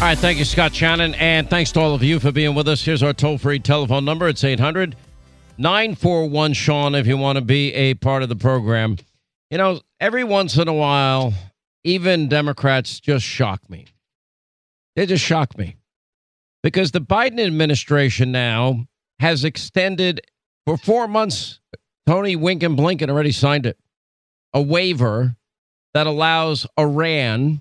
All right, thank you, Scott Shannon, and thanks to all of you for being with us. Here's our toll free telephone number it's 800 941 Sean if you want to be a part of the program. You know, every once in a while, even Democrats just shock me. They just shock me because the Biden administration now has extended for four months. Tony Wink and Blinken already signed it a waiver that allows Iran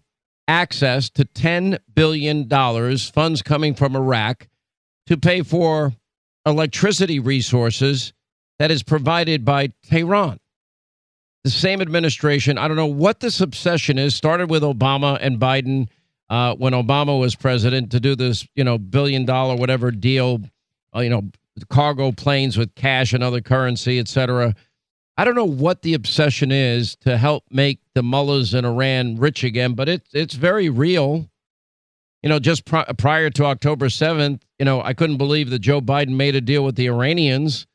access to $10 billion, funds coming from Iraq, to pay for electricity resources that is provided by Tehran. The same administration, I don't know what this obsession is, started with Obama and Biden uh, when Obama was president to do this, you know, billion dollar whatever deal, uh, you know, cargo planes with cash and other currency, et cetera. I don't know what the obsession is to help make the mullahs in Iran rich again, but it's it's very real. You know, just pr- prior to October 7th, you know, I couldn't believe that Joe Biden made a deal with the Iranians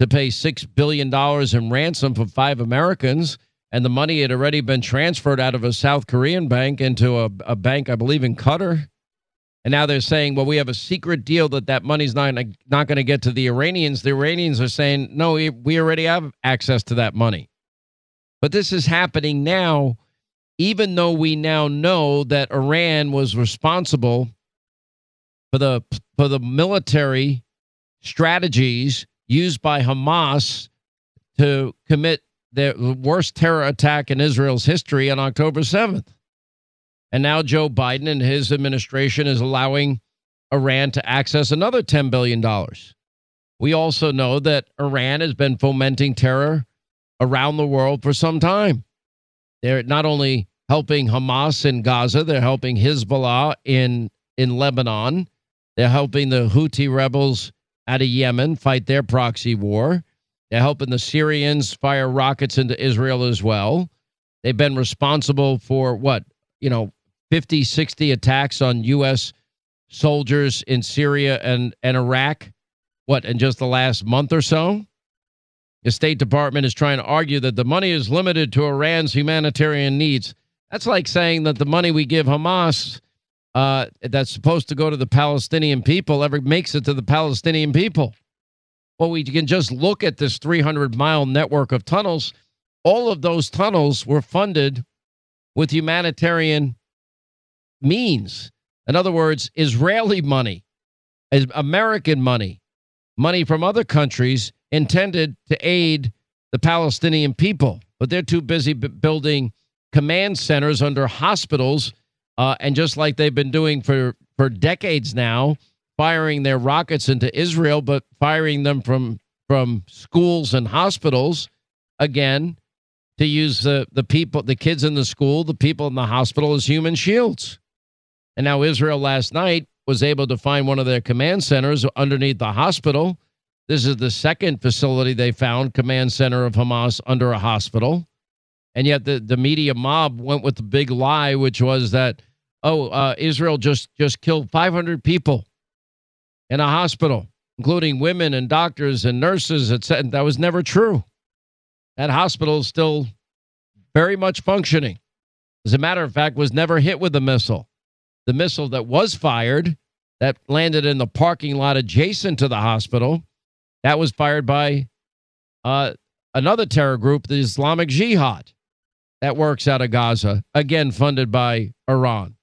to pay $6 billion in ransom for five Americans. And the money had already been transferred out of a South Korean bank into a, a bank, I believe, in Qatar. And now they're saying, well, we have a secret deal that that money's not not going to get to the Iranians. The Iranians are saying, no, we, we already have access to that money. But this is happening now, even though we now know that Iran was responsible for the for the military strategies used by Hamas to commit the worst terror attack in Israel's history on October 7th. And now Joe Biden and his administration is allowing Iran to access another $10 billion. We also know that Iran has been fomenting terror around the world for some time. They're not only helping Hamas in Gaza, they're helping Hezbollah in, in Lebanon, they're helping the Houthi rebels out of Yemen fight their proxy war. They're helping the Syrians fire rockets into Israel as well. They've been responsible for what, you know, 50, 60 attacks on U.S. soldiers in Syria and, and Iraq, what, in just the last month or so? The State Department is trying to argue that the money is limited to Iran's humanitarian needs. That's like saying that the money we give Hamas uh, that's supposed to go to the Palestinian people ever makes it to the Palestinian people. Well, we can just look at this 300 mile network of tunnels. All of those tunnels were funded with humanitarian means. In other words, Israeli money, American money, money from other countries intended to aid the Palestinian people. But they're too busy b- building command centers under hospitals. Uh, and just like they've been doing for, for decades now, firing their rockets into Israel, but firing them from, from schools and hospitals again to use the, the people, the kids in the school, the people in the hospital as human shields. And now Israel last night was able to find one of their command centers underneath the hospital. This is the second facility they found, command center of Hamas under a hospital. And yet the, the media mob went with the big lie, which was that, oh, uh, Israel just, just killed 500 people in a hospital, including women and doctors and nurses, etc. That was never true. That hospital is still very much functioning. As a matter of fact, was never hit with a missile the missile that was fired that landed in the parking lot adjacent to the hospital, that was fired by uh, another terror group, the Islamic Jihad, that works out of Gaza, again funded by Iran.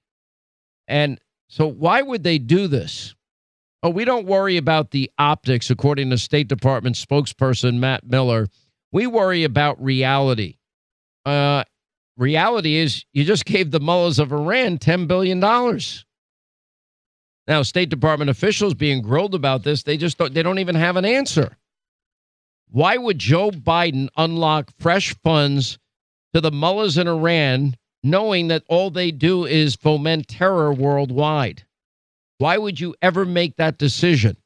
And so, why would they do this? Oh, we don't worry about the optics, according to State Department spokesperson Matt Miller. We worry about reality. Uh, reality is you just gave the mullahs of Iran $10 billion. Now, State Department officials being grilled about this, they just don't, they don't even have an answer. Why would Joe Biden unlock fresh funds to the mullahs in Iran, knowing that all they do is foment terror worldwide? Why would you ever make that decision?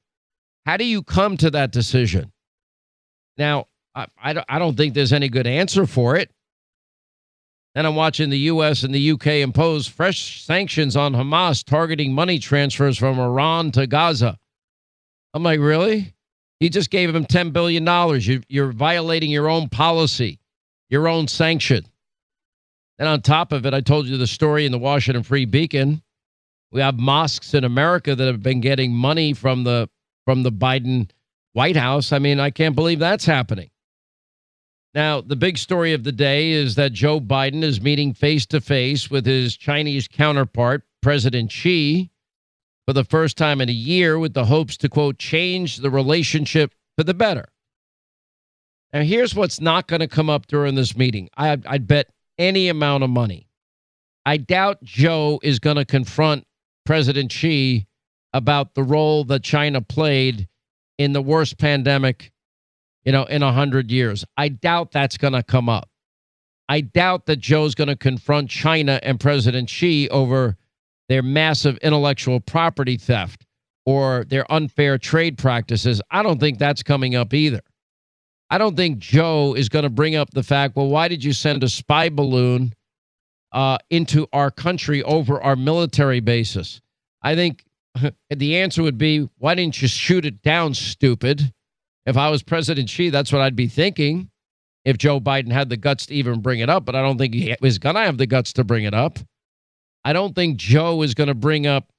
How do you come to that decision? Now, I, I, don't think there's any good answer for it. And I'm watching the U.S. and the U.K. impose fresh sanctions on Hamas targeting money transfers from Iran to Gaza. I'm like, really? You just gave them $10 billion. You, you're violating your own policy, your own sanction. And on top of it, I told you the story in the Washington Free Beacon We have mosques in America that have been getting money from the from the Biden White House. I mean, I can't believe that's happening. Now, the big story of the day is that Joe Biden is meeting face to face with his Chinese counterpart, President Xi, for the first time in a year with the hopes to, quote, change the relationship for the better. Now, here's what's not going to come up during this meeting. I, I'd bet any amount of money. I doubt Joe is going to confront President Xi about the role that China played in the worst pandemic, you know, in a hundred years. I doubt that's going to come up. I doubt that Joe's going to confront China and President Xi over their massive intellectual property theft or their unfair trade practices. I don't think that's coming up either. I don't think Joe is going to bring up the fact, well, why did you send a spy balloon uh, into our country over our military bases? I think the answer would be, why didn't you shoot it down, stupid? If I was President Xi, that's what I'd be thinking if Joe Biden had the guts to even bring it up, but I don't think he was going to have the guts to bring it up. I don't think Joe is going to bring up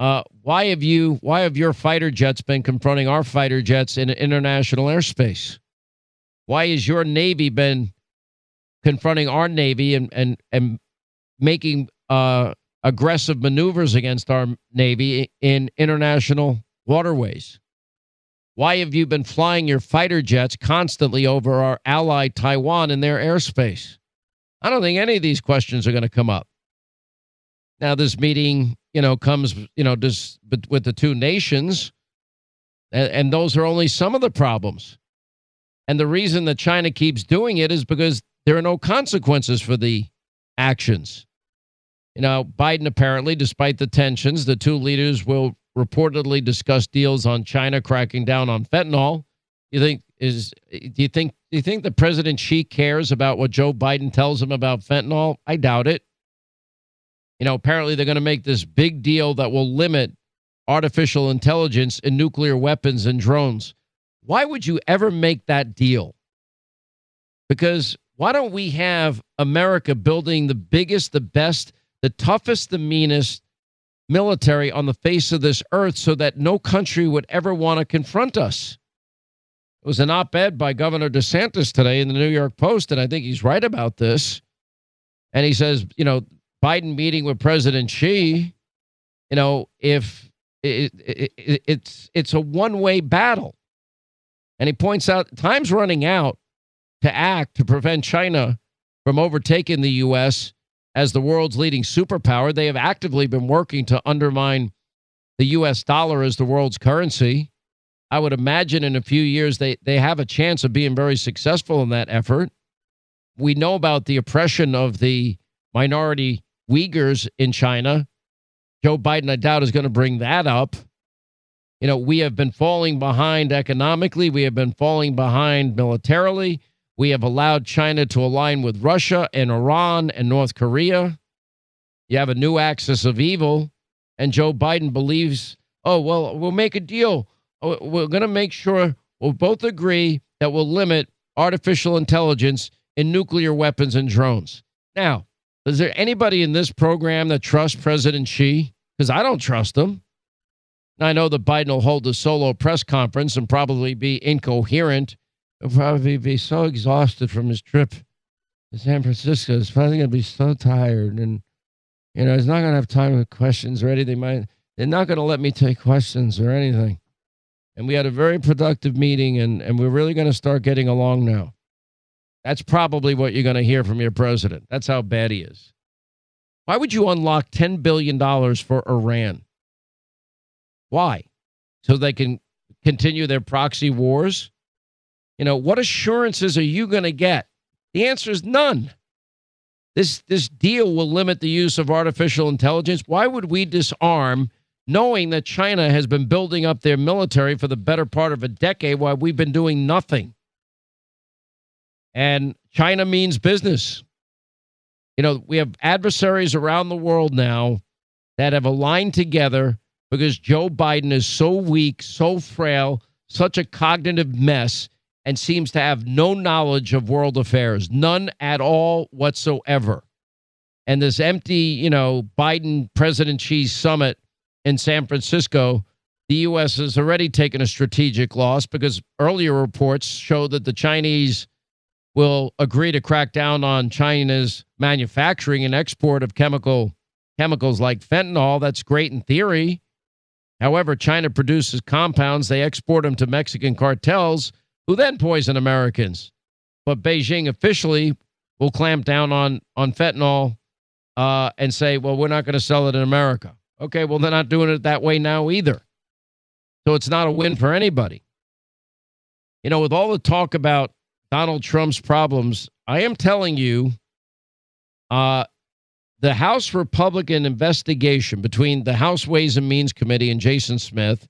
uh, why have you why have your fighter jets been confronting our fighter jets in international airspace? Why has your Navy been confronting our Navy and and and making uh, aggressive maneuvers against our Navy in international waterways? Why have you been flying your fighter jets constantly over our ally Taiwan in their airspace? I don't think any of these questions are going to come up. Now, this meeting, you know, comes, you know, just with the two nations, and, and those are only some of the problems. And the reason that China keeps doing it is because there are no consequences for the actions. You know, Biden apparently, despite the tensions, the two leaders will reportedly discuss deals on China cracking down on fentanyl. You think is do you think do you think the President Xi cares about what Joe Biden tells him about fentanyl? I doubt it. You know, apparently they're going to make this big deal that will limit artificial intelligence in nuclear weapons and drones. Why would you ever make that deal? Because why don't we have America building the biggest, the best, the toughest, the meanest military on the face of this earth so that no country would ever want to confront us? It was an op ed by Governor DeSantis today in the New York Post, and I think he's right about this. And he says, you know, Biden meeting with President Xi, you know, if it, it, it, it's it's a one way battle, and he points out time's running out to act to prevent China from overtaking the U.S as the world's leading superpower. They have actively been working to undermine the U.S. dollar as the world's currency. I would imagine in a few years they, they have a chance of being very successful in that effort. We know about the oppression of the minority Uyghurs in China. Joe Biden, I doubt, is going to bring that up. You know, we have been falling behind economically, we have been falling behind militarily. We have allowed China to align with Russia and Iran and North Korea. You have a new axis of evil. And Joe Biden believes, oh, well, we'll make a deal. Oh, we're going to make sure we'll both agree that we'll limit artificial intelligence in nuclear weapons and drones. Now, is there anybody in this program that trusts President Xi? Because I don't trust him. I know that Biden will hold a solo press conference and probably be incoherent He'll probably be so exhausted from his trip to San Francisco. He's probably going to be so tired. And, you know, he's not going to have time for questions or anything. Might, they're not going to let me take questions or anything. And we had a very productive meeting, and, and we're really going to start getting along now. That's probably what you're going to hear from your president. That's how bad he is. Why would you unlock $10 billion for Iran? Why? So they can continue their proxy wars? You know, what assurances are you going to get? The answer is none. This this deal will limit the use of artificial intelligence. Why would we disarm knowing that China has been building up their military for the better part of a decade while we've been doing nothing? And China means business. You know, we have adversaries around the world now that have aligned together because Joe Biden is so weak, so frail, such a cognitive mess and seems to have no knowledge of world affairs, none at all whatsoever. And this empty, you know, Biden President Xi summit in San Francisco, the U.S. has already taken a strategic loss because earlier reports show that the Chinese will agree to crack down on China's manufacturing and export of chemical chemicals like fentanyl. That's great in theory. However, China produces compounds, they export them to Mexican cartels who then poison Americans. But Beijing officially will clamp down on on fentanyl uh, and say, well, we're not going to sell it in America. Okay, well, they're not doing it that way now either. So it's not a win for anybody. You know, with all the talk about Donald Trump's problems, I am telling you, uh, the House Republican investigation between the House Ways and Means Committee and Jason Smith,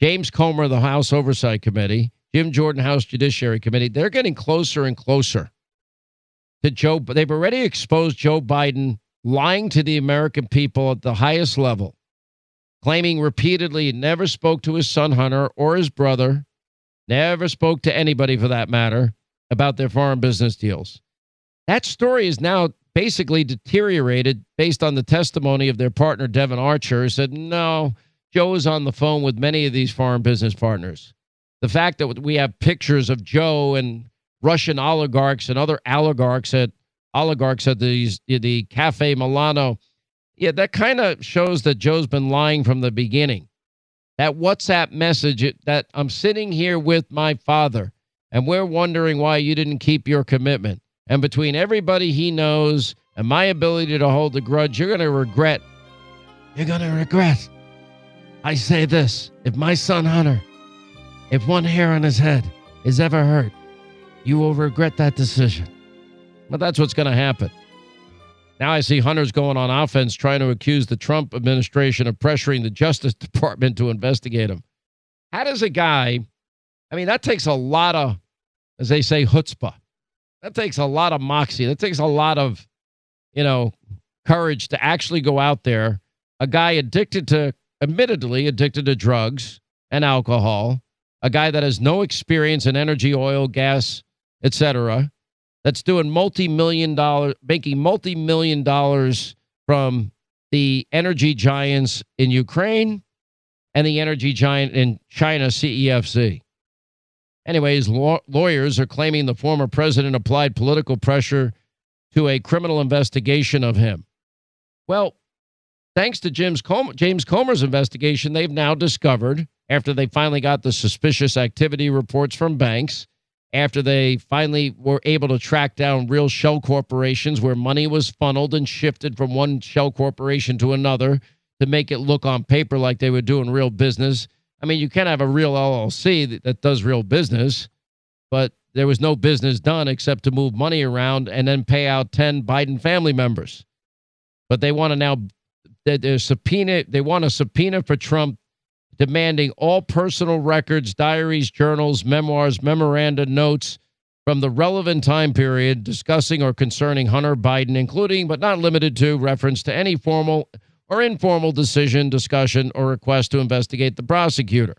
James Comer, the House Oversight Committee, Jim Jordan, House Judiciary Committee, they're getting closer and closer to Joe. They've already exposed Joe Biden lying to the American people at the highest level, claiming repeatedly he never spoke to his son Hunter or his brother, never spoke to anybody for that matter about their foreign business deals. That story is now basically deteriorated based on the testimony of their partner, Devon Archer, who said, no, Joe is on the phone with many of these foreign business partners. The fact that we have pictures of Joe and Russian oligarchs and other oligarchs at oligarchs at these the Cafe Milano. Yeah, that kind of shows that Joe's been lying from the beginning. That WhatsApp message that I'm sitting here with my father and we're wondering why you didn't keep your commitment. And between everybody he knows and my ability to hold the grudge, you're going to regret. You're going to regret. I say this if my son Hunter, if one hair on his head is ever hurt, you will regret that decision. But that's what's going to happen. Now I see Hunter's going on offense trying to accuse the Trump administration of pressuring the Justice Department to investigate him. How does a guy, I mean, that takes a lot of, as they say, chutzpah. That takes a lot of moxie. That takes a lot of, you know, courage to actually go out there. A guy addicted to, admittedly addicted to drugs and alcohol, a guy that has no experience in energy, oil, gas, etc., that's doing multi-million dollar, making multi-million dollars from the energy giants in Ukraine and the energy giant in China, CEFC. Anyways, law- lawyers are claiming the former president applied political pressure to a criminal investigation of him. Well, thanks to James, Com- James Comer's investigation, they've now discovered, after they finally got the suspicious activity reports from banks, after they finally were able to track down real shell corporations where money was funneled and shifted from one shell corporation to another to make it look on paper like they were doing real business. I mean, you can have a real LLC that, that does real business, but there was no business done except to move money around and then pay out 10 Biden family members. But they want to now, they're subpoena, they want a subpoena for Trump demanding all personal records, diaries, journals, memoirs, memoranda, notes from the relevant time period discussing or concerning Hunter Biden, including but not limited to reference to any formal or informal decision, discussion, or request to investigate the prosecutor.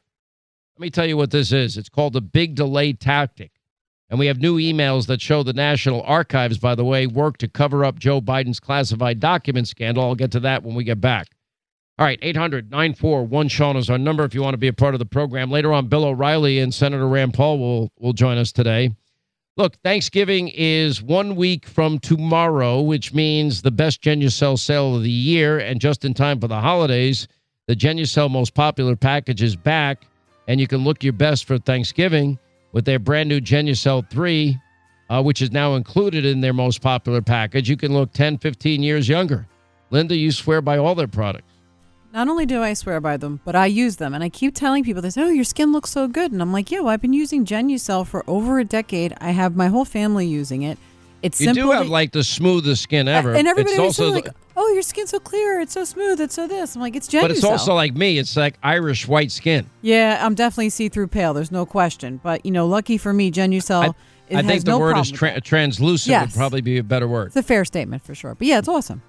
Let me tell you what this is. It's called the big delay tactic. And we have new emails that show the National Archives, by the way, work to cover up Joe Biden's classified document scandal. I'll get to that when we get back. All right, 800 941 Sean is our number if you want to be a part of the program. Later on, Bill O'Reilly and Senator Rand Paul will, will join us today. Look, Thanksgiving is one week from tomorrow, which means the best Genucel sale of the year. And just in time for the holidays, the Genucel most popular package is back, and you can look your best for Thanksgiving with their brand new Genucel 3, uh, which is now included in their most popular package. You can look 10, 15 years younger. Linda, you swear by all their products. Not only do I swear by them, but I use them. And I keep telling people this, oh, your skin looks so good. And I'm like, yeah, well, I've been using Genucel for over a decade. I have my whole family using it. It's you do have to- like the smoothest skin ever. And everybody it's also like, oh, your skin's so clear. It's so smooth. It's so this. I'm like, it's Genucel. but it's also like me. It's like Irish white skin. yeah, I'm definitely see-through pale. There's no question. But, you know, lucky for me, Genucel, I, I think the no word is tra- translucent Yes. would probably be a better word. It's a fair statement for sure. But yeah, it's awesome.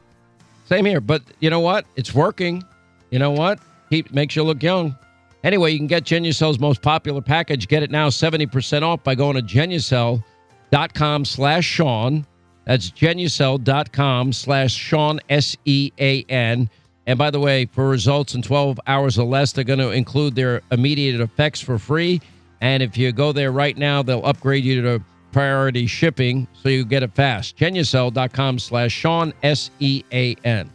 Same here. But you know what? It's working. You know what? Keep makes you look young. Anyway, you can get Genucel's most popular package. Get it now 70% off by going to genucel.com slash Sean. That's genucel.com slash Sean, S E A N. And by the way, for results in 12 hours or less, they're going to include their immediate effects for free. And if you go there right now, they'll upgrade you to priority shipping so you get it fast. Genucel.com slash Sean, S E A N.